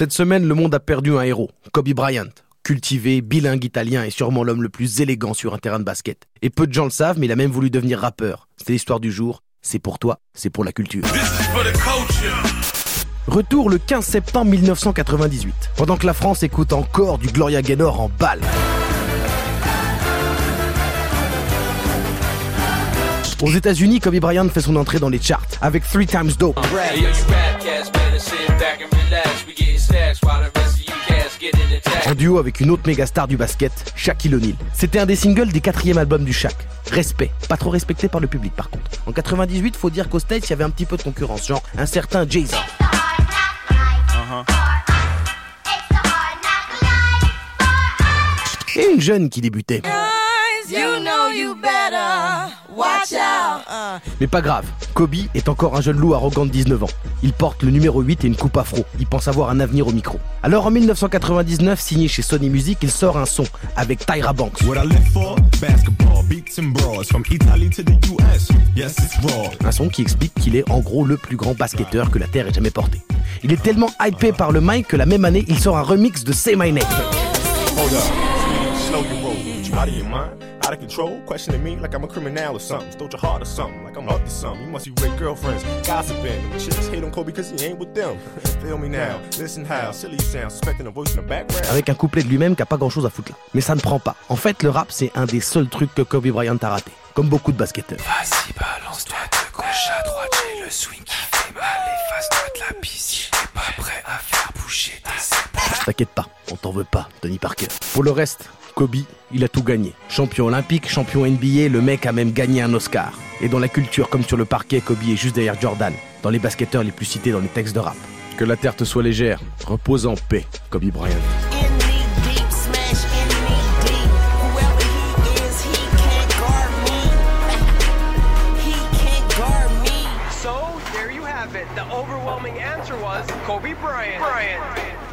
Cette semaine, le monde a perdu un héros, Kobe Bryant. Cultivé, bilingue italien et sûrement l'homme le plus élégant sur un terrain de basket. Et peu de gens le savent, mais il a même voulu devenir rappeur. C'est l'histoire du jour. C'est pour toi, c'est pour la culture. Retour le 15 septembre 1998, pendant que la France écoute encore du Gloria Gaynor en balle. Aux États-Unis, Kobe Bryant fait son entrée dans les charts avec Three Times Dope. En duo avec une autre méga star du basket, Shaquille O'Neal. C'était un des singles des quatrièmes albums du Shaq. Respect, pas trop respecté par le public par contre. En 98, faut dire qu'au States, il y avait un petit peu de concurrence, genre un certain Jay-Z. Et une jeune qui débutait. Mais pas grave, Kobe est encore un jeune loup arrogant de 19 ans. Il porte le numéro 8 et une coupe afro. Il pense avoir un avenir au micro. Alors en 1999, signé chez Sony Music, il sort un son avec Tyra Banks. Un son qui explique qu'il est en gros le plus grand basketteur que la Terre ait jamais porté. Il est tellement hypé par le mic que la même année, il sort un remix de Say My Name. Out of control, questioning me like I'm a criminal or something. Stole your heart or something, like I'm up to something. You must be great girlfriends, gossiping. Chicks hate on Kobe because he ain't with them. Feel me now, listen how silly you sound, suspecting a voice in the background. Avec un couplet de lui-même qui a pas grand chose à foutre là. Mais ça ne prend pas. En fait, le rap, c'est un des seuls trucs que Kobe Bryant a raté. Comme beaucoup de basketteurs. Vas-y, balance-toi de gauche à droite, j'ai le swing qui fait mal. Efface-toi de la piste, t'es pas prêt à faire bouger tes. T'inquiète pas, on t'en veut pas, Tony Parker. Pour le reste, Kobe, il a tout gagné. Champion olympique, champion NBA, le mec a même gagné un Oscar. Et dans la culture comme sur le parquet, Kobe est juste derrière Jordan, dans les basketteurs les plus cités dans les textes de rap. Que la terre te soit légère, repose en paix, Kobe Bryant. So there you have it. The overwhelming answer was Kobe Bryant. Bryant.